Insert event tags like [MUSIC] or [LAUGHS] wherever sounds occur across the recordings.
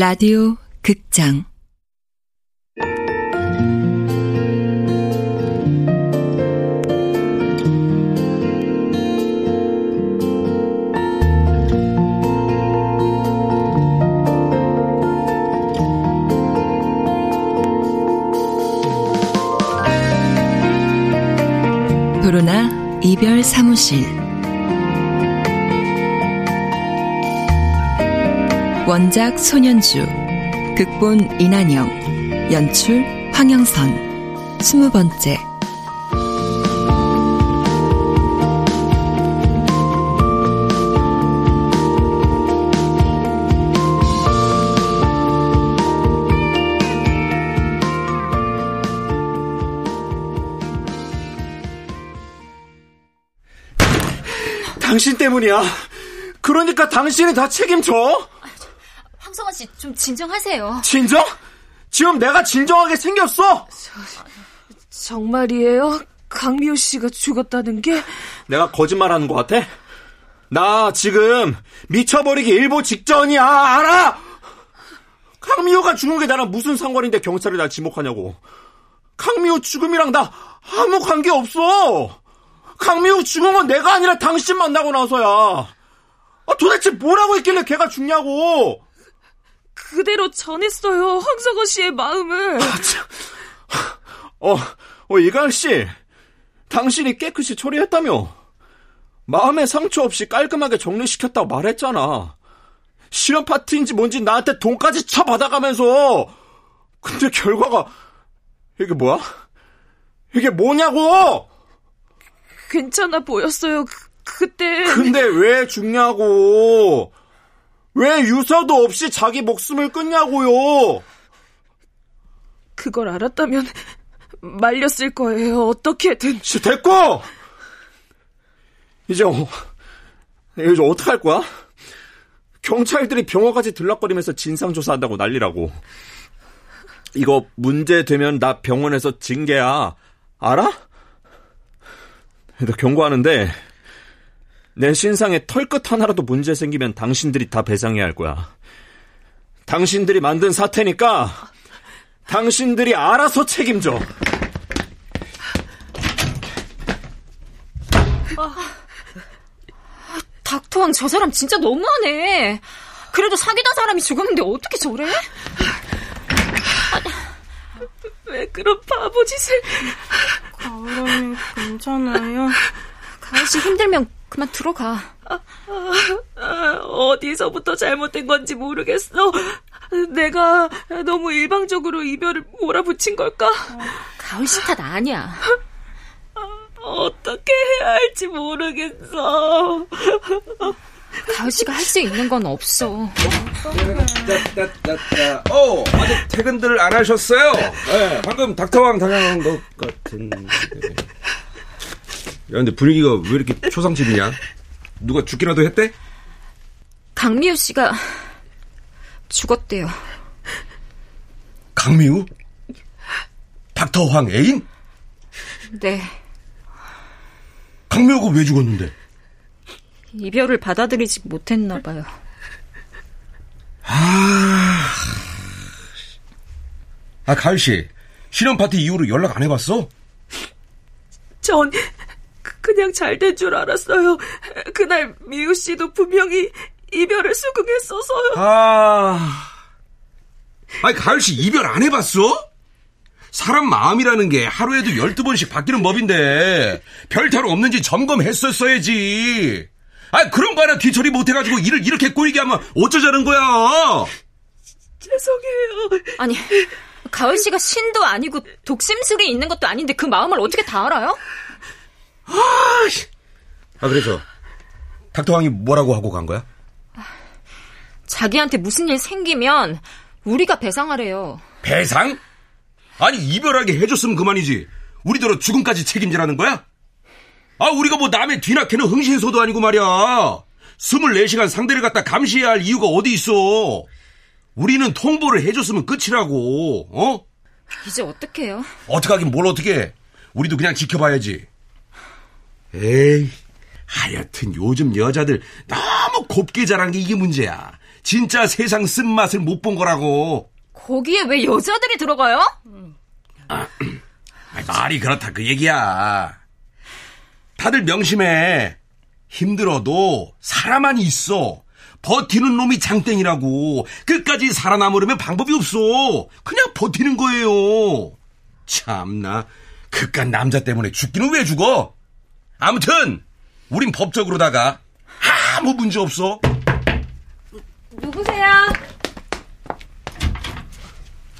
라디오 극장. 도로나 이별 사무실 원작 손현주 극본 이난영 연출 황영선 스무 번째 당신 때문이야. 그러니까 당신이 다 책임져. 씨, 좀 진정하세요. 진정? 지금 내가 진정하게 생겼어? 정말이에요? 강미호 씨가 죽었다는 게? 내가 거짓말하는 것 같아? 나 지금 미쳐버리기 일보 직전이야, 알아? 강미호가 죽은 게 나랑 무슨 상관인데 경찰이 날 지목하냐고. 강미호 죽음이랑 나 아무 관계 없어. 강미호 죽은 건 내가 아니라 당신 만나고 나서야. 아, 도대체 뭐라고 했길래 걔가 죽냐고. 그대로 전했어요. 황석원 씨의 마음을. 아, 참. 어, 어, 이가을 씨. 당신이 깨끗이 처리했다며. 마음의 상처 없이 깔끔하게 정리시켰다고 말했잖아. 실험 파티인지 뭔지 나한테 돈까지 쳐받아가면서. 근데 결과가, 이게 뭐야? 이게 뭐냐고! 괜찮아 보였어요. 그, 그때. 근데 왜 죽냐고! 왜 유서도 없이 자기 목숨을 끊냐고요! 그걸 알았다면 말렸을 거예요. 어떻게든. 됐고! 이제, 어, 이제 어떡할 거야? 경찰들이 병원까지 들락거리면서 진상 조사한다고 난리라고. 이거 문제 되면 나 병원에서 징계야. 알아? 나 경고하는데, 내 신상에 털끝 하나라도 문제 생기면 당신들이 다 배상해야 할 거야. 당신들이 만든 사태니까, 당신들이 알아서 책임져. 닥터왕 저 사람 진짜 너무하네. 그래도 사귀던 사람이 죽었는데 어떻게 저래? 왜 그런 바보 짓을. 가을언니 괜찮아요? 가을씨 힘들면 그만 들어가. 아, 아, 어디서부터 잘못된 건지 모르겠어. 내가 너무 일방적으로 이별을 몰아붙인 걸까? 가을씨 탓 아니야. 어떻게 해야 할지 모르겠어. 가을 씨가 할 수 있는 건 없어. 어, 아직 퇴근들을 안 하셨어요? 네, 방금 닥터왕 다녀온 것 같은데. 야, 근데 분위기가 왜 이렇게 초상집이냐? 누가 죽기라도 했대? 강미우 씨가 죽었대요. 강미우? 닥터 황 애인? 네. 강미우가 왜 죽었는데? 이별을 받아들이지 못했나 봐요. 아, 아 가을 씨, 실험 파티 이후로 연락 안 해봤어? 전 그냥 잘 된 줄 알았어요. 그날 미우 씨도 분명히 이별을 수긍했어서요. 아, 아니 가을 씨 이별 안 해봤어? 사람 마음이라는 게 하루에도 12번씩 바뀌는 법인데 별탈 없는지 점검했었어야지. 아 그런 거 하나 뒤처리 못해가지고 일을 이렇게 꼬이게 하면 어쩌자는 거야? 죄송해요. 아니, 가을 씨가 신도 아니고 독심술이 있는 것도 아닌데 그 마음을 어떻게 다 알아요? 아, 아 그래서 닥터왕이 뭐라고 하고 간 거야? 자기한테 무슨 일 생기면 우리가 배상하래요. 배상? 아니 이별하게 해줬으면 그만이지. 우리더러 죽음까지 책임지라는 거야? 아 우리가 뭐 남의 뒤나 캐는 흥신소도 아니고 말이야. 24시간 상대를 갖다 감시해야 할 이유가 어디 있어. 우리는 통보를 해줬으면 끝이라고. 어? 이제 어떡해요? 어떻게 하긴 뭘 어떻게 해. 우리도 그냥 지켜봐야지. 에이, 하여튼 요즘 여자들 너무 곱게 자란 게 이게 문제야. 진짜 세상 쓴맛을 못 본 거라고. 거기에 왜 여자들이 들어가요? 아, 말이 그렇다 그 얘기야. 다들 명심해. 힘들어도 사람만이 있어. 버티는 놈이 장땡이라고. 끝까지 살아남으려면 방법이 없어. 그냥 버티는 거예요. 참나. 그깟 남자 때문에 죽기는 왜 죽어? 아무튼 우린 법적으로다가 아무 문제 없어. 누구세요?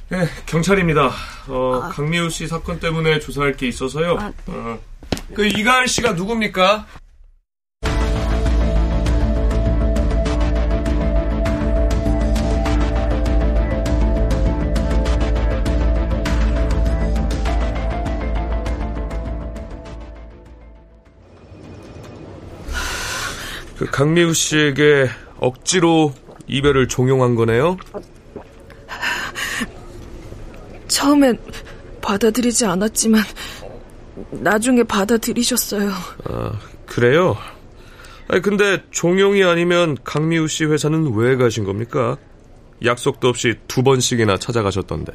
네, 경찰입니다. 어, 아. 강미우 씨 사건 때문에 조사할 게 있어서요. 아. 어, 그 이가을 씨가 누굽니까? 그 강미우 씨에게 억지로 이별을 종용한 거네요? 처음엔 받아들이지 않았지만 나중에 받아들이셨어요. 아, 그래요? 아니, 근데 종용이 아니면 강미우 씨 회사는 왜 가신 겁니까? 약속도 없이 두 번씩이나 찾아가셨던데.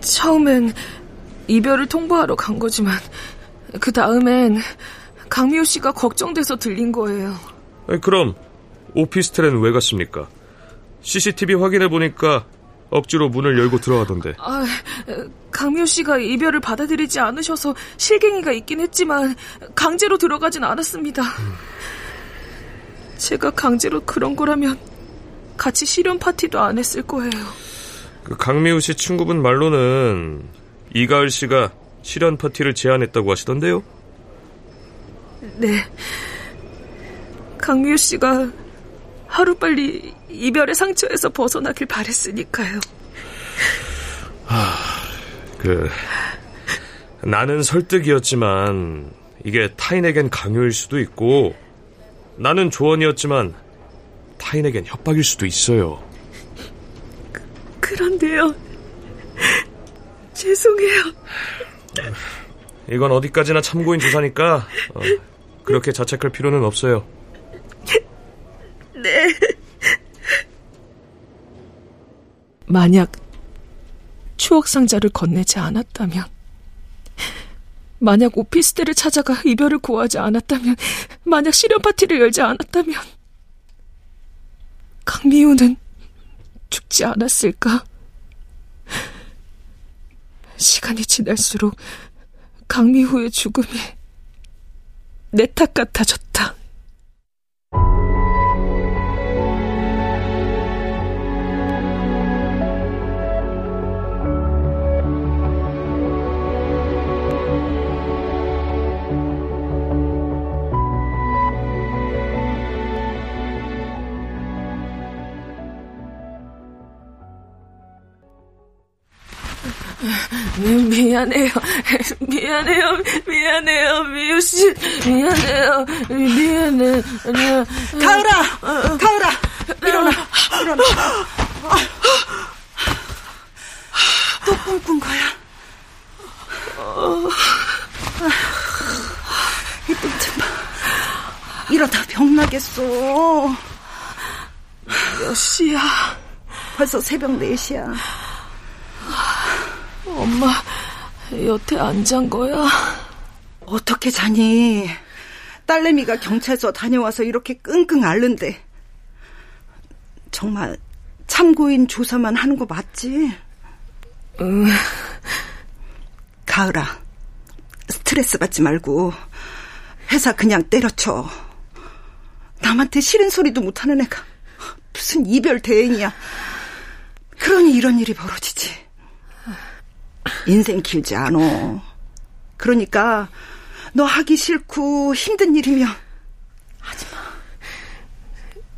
처음엔 이별을 통보하러 간 거지만 그 다음엔 강미호 씨가 걱정돼서 들린 거예요. 그럼 오피스텔엔 왜 갔습니까? CCTV 확인해 보니까 억지로 문을 열고 들어가던데. 아, 강미호 씨가 이별을 받아들이지 않으셔서 실갱이가 있긴 했지만 강제로 들어가진 않았습니다. 음. 제가 강제로 그런 거라면 같이 실현 파티도 안 했을 거예요. 그 강미우 씨 친구분 말로는 이가을 씨가 실현 파티를 제안했다고 하시던데요? 네. 강미우 씨가 하루빨리 이별의 상처에서 벗어나길 바랬으니까요. 하, 그, 나는 설득이었지만, 이게 타인에겐 강요일 수도 있고, 나는 조언이었지만, 타인에겐 협박일 수도 있어요. 그, 그런데요. 죄송해요. 이건 어디까지나 참고인 조사니까, 어, 그렇게 자책할 필요는 없어요. 네. 만약 추억 상자를 건네지 않았다면, 만약 오피스텔을 찾아가 이별을 구하지 않았다면, 만약 실현 파티를 열지 않았다면, 강미우는 죽지 않았을까? 시간이 지날수록 강미후의 죽음이 내 탓 같아졌다. 미안해요. 미안해요. 미안해요. 미유 씨. 미안해요. 미안해. 가을아. 가을아. 일어나. 일어나. 또 꿈꾼 거야. 이똥좀 봐. 이러다 병나겠어. 몇 시야? 벌써 새벽 4시야. 엄마, 여태 안 잔 거야? 어떻게 자니? 딸내미가 경찰서 다녀와서 이렇게 끙끙 앓는데. 정말 참고인 조사만 하는 거 맞지? 응. 가을아, 스트레스 받지 말고 회사 그냥 때려쳐. 남한테 싫은 소리도 못하는 애가 무슨 이별 대행이야. 그러니 이런 일이 벌어지지. 인생 길지 않어. 그러니까 너 하기 싫고 힘든 일이면 하지 마.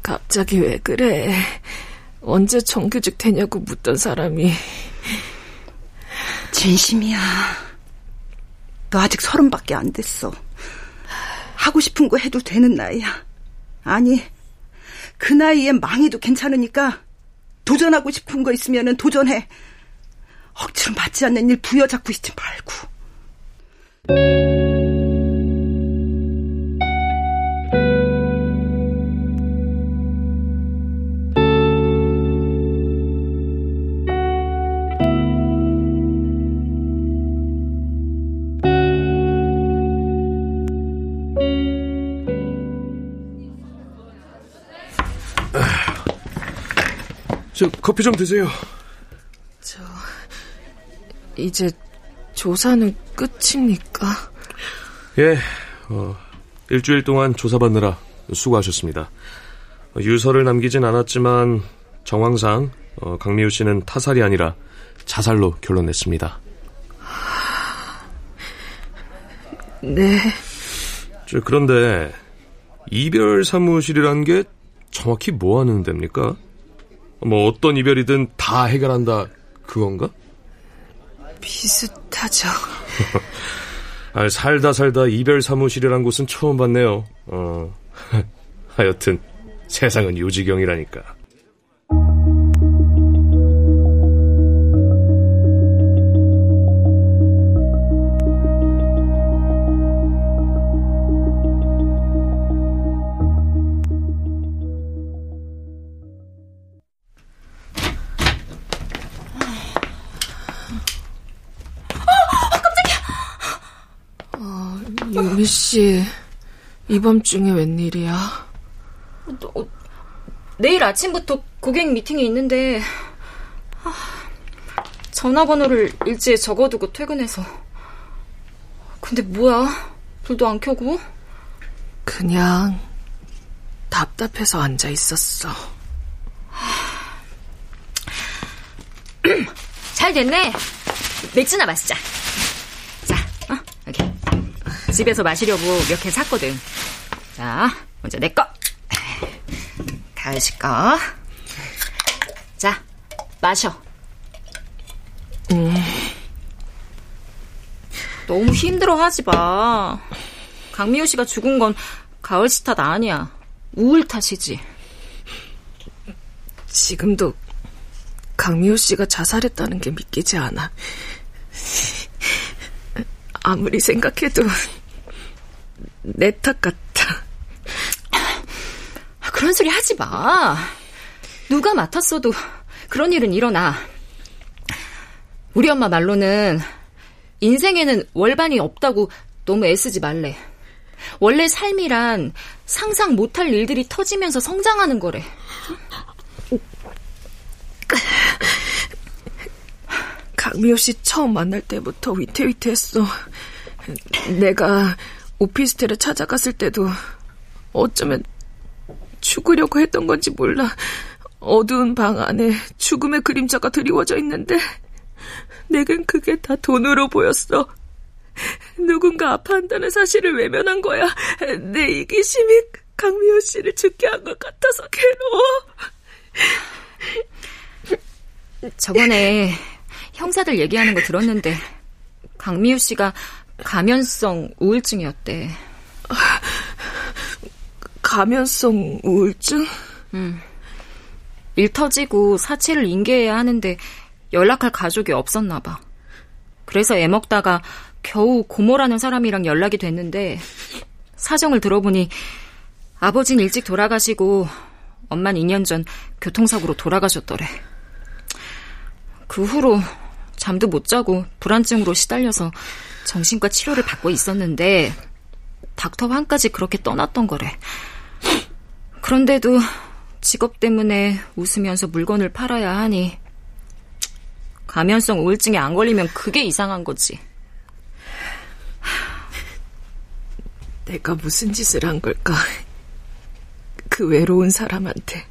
갑자기 왜 그래? 언제 정규직 되냐고 묻던 사람이. 진심이야. 너 아직 서른밖에 안 됐어. 하고 싶은 거 해도 되는 나이야. 아니, 그 나이엔 망해도 괜찮으니까 도전하고 싶은 거 있으면 도전해. 억지로 맞지 않는 일 부여잡고 있지 말고. 저 커피 좀 드세요. 저 이제 조사는 끝입니까? 예, 어, 일주일 동안 조사받느라 수고하셨습니다. 유서를 남기진 않았지만 정황상 어, 강미우 씨는 타살이 아니라 자살로 결론 냈습니다. 네. 저, 그런데 이별 사무실이란 게 정확히 뭐 하는 데입니까? 뭐 어떤 이별이든 다 해결한다 그건가? 비슷하죠. [LAUGHS] 아, 살다 살다 이별 사무실이란 곳은 처음 봤네요. 어. [LAUGHS] 하여튼 세상은 요지경이라니까. 씨, 이번 중에 웬일이야? 어, 내일 아침부터 고객 미팅이 있는데 아, 전화번호를 일지에 적어두고 퇴근해서 근데 뭐야? 불도 안 켜고? 그냥 답답해서 앉아 있었어. 잘 됐네. 맥주나 마시자. 집에서 마시려고 몇 개 샀거든. 자, 먼저 내 거. 가을 씨 거. 자, 마셔. 음. 너무 힘들어하지 마. 강미호 씨가 죽은 건 가을 씨 탓 아니야. 우울 탓이지. 지금도 강미호 씨가 자살했다는 게 믿기지 않아. 아무리 생각해도 내 탓 같아. [LAUGHS] 그런 소리 하지 마. 누가 맡았어도 그런 일은 일어나. 우리 엄마 말로는 인생에는 월반이 없다고 너무 애쓰지 말래. 원래 삶이란 상상 못할 일들이 터지면서 성장하는 거래. 강미호 씨 처음 만날 때부터 위태위태했어. 내가 오피스텔에 찾아갔을 때도 어쩌면 죽으려고 했던 건지 몰라. 어두운 방 안에 죽음의 그림자가 드리워져 있는데 내겐 그게 다 돈으로 보였어. 누군가 아파한다는 사실을 외면한 거야. 내 이기심이 강미호 씨를 죽게 한 것 같아서 괴로워. 저번에 형사들 얘기하는 거 들었는데 강미우 씨가 가면성 우울증이었대. 가면성 우울증? 음. 일 터지고 사체를 인계해야 하는데 연락할 가족이 없었나 봐. 그래서 애 먹다가 겨우 고모라는 사람이랑 연락이 됐는데 사정을 들어보니 아버진 일찍 돌아가시고 엄만 2년 전 교통사고로 돌아가셨더래. 그 후로 잠도 못 자고 불안증으로 시달려서 정신과 치료를 받고 있었는데 닥터 환까지 그렇게 떠났던 거래. 그런데도 직업 때문에 웃으면서 물건을 팔아야 하니 가면성 우울증에 안 걸리면 그게 이상한 거지. 내가 무슨 짓을 한 걸까? 그 외로운 사람한테.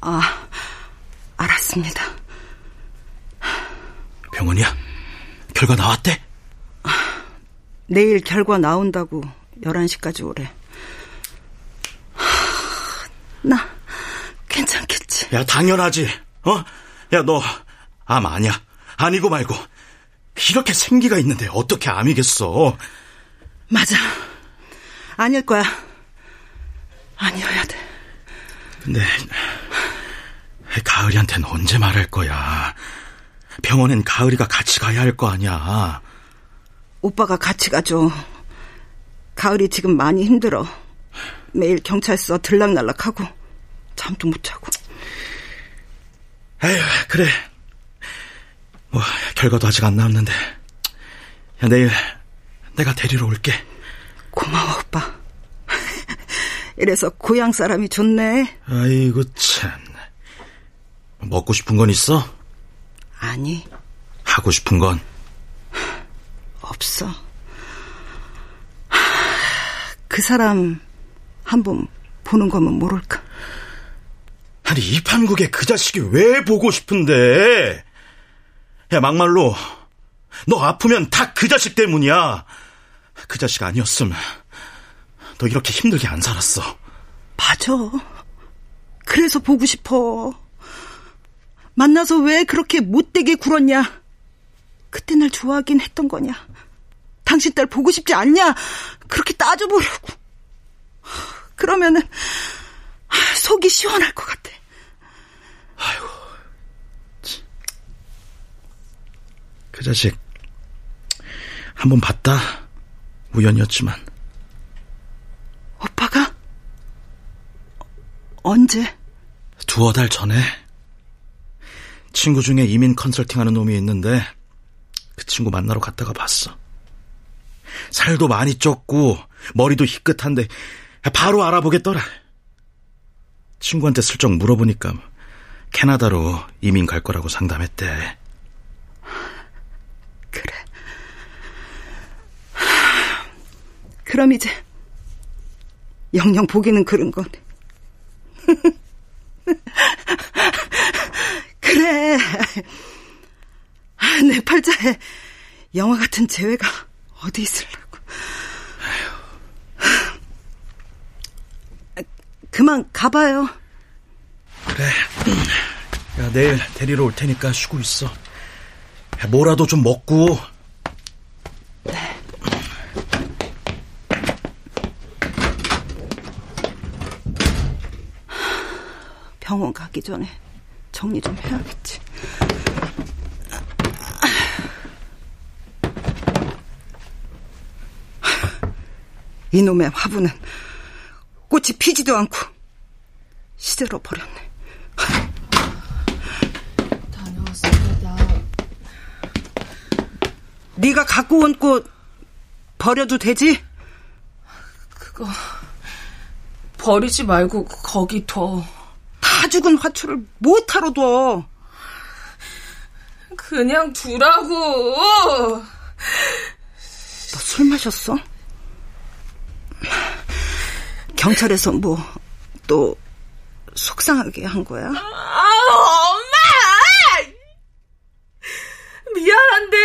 아, 알았습니다. 병원이야? 결과 나왔대? 내일 결과 나온다고 11시까지 오래. 나 괜찮겠지. 야, 당연하지. 어? 야, 너 암 아니야. 아니고 말고. 이렇게 생기가 있는데 어떻게 암이겠어? 맞아. 아닐 거야. 아니어야 돼. 근데 가을이한테는 언제 말할 거야? 병원엔 가을이가 같이 가야 할 거 아니야. 오빠가 같이 가죠. 가을이 지금 많이 힘들어. 매일 경찰서 들락날락하고 잠도 못 자고. 에휴, 그래. 뭐 결과도 아직 안 나왔는데. 야, 내일 내가 데리러 올게. 고마워, 오빠. [LAUGHS] 이래서 고향 사람이 좋네. 아이고 참. 먹고 싶은 건 있어? 아니. 하고 싶은 건? 없어. 그 사람 한 번 보는 거면 모를까. 아니 이 판국에 그 자식이 왜 보고 싶은데? 야 막말로 너 아프면 다 그 자식 때문이야. 그 자식 아니었으면 너 이렇게 힘들게 안 살았어. 맞아. 그래서 보고 싶어. 만나서 왜 그렇게 못되게 굴었냐? 그때 날 좋아하긴 했던 거냐? 당신 딸 보고 싶지 않냐? 그렇게 따져보려고. 그러면은 속이 시원할 것 같아. 아이고. 그 자식 한 번 봤다. 우연이었지만. 오빠가? 언제? 두어 달 전에 친구 중에 이민 컨설팅하는 놈이 있는데 그 친구 만나러 갔다가 봤어. 살도 많이 쪘고 머리도 희끗한데 바로 알아보겠더라. 친구한테 슬쩍 물어보니까 캐나다로 이민 갈 거라고 상담했대. 그래. 그럼 이제 영영 보기는 그런 거 [LAUGHS] 네. 그래. 내 팔자에 영화 같은 재회가 어디 있을라고. 그만 가봐요. 그래. 야, 내일 데리러 올 테니까 쉬고 있어. 야, 뭐라도 좀 먹고. 네. 병원 가기 전에 정리 좀 해야겠지. [SIGHS] 이놈의 화분은 꽃이 피지도 않고 시들어 버렸네. [SIGHS] 다녀왔습니다. 네가 갖고 온 꽃 버려도 되지? 그거 버리지 말고 거기 둬. 다 죽은 화초를 못하러 둬. 그냥 두라고. 너 술 마셨어? 경찰에서 뭐 또 속상하게 한 거야? 아, 엄마! 미안한데,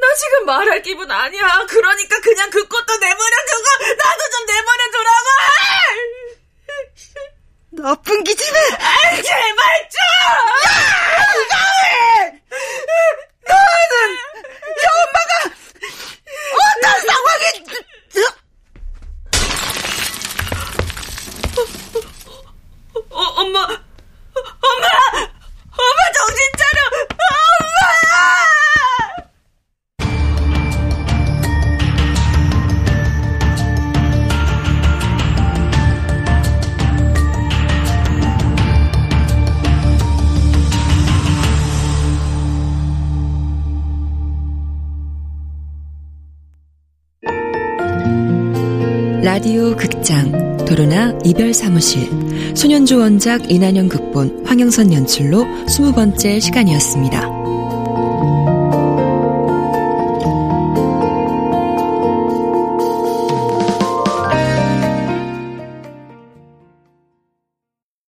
나 지금 말할 기분 아니야. 그러니까 그냥 그 꽃도 내버려두고, 나도 좀 내버려두라고! 나쁜 기집애! 아, 제발 좀! 라디오 극장 도로나 이별 사무실 소년주 원작 이난영 극본 황영선 연출로 스무 번째 시간이었습니다.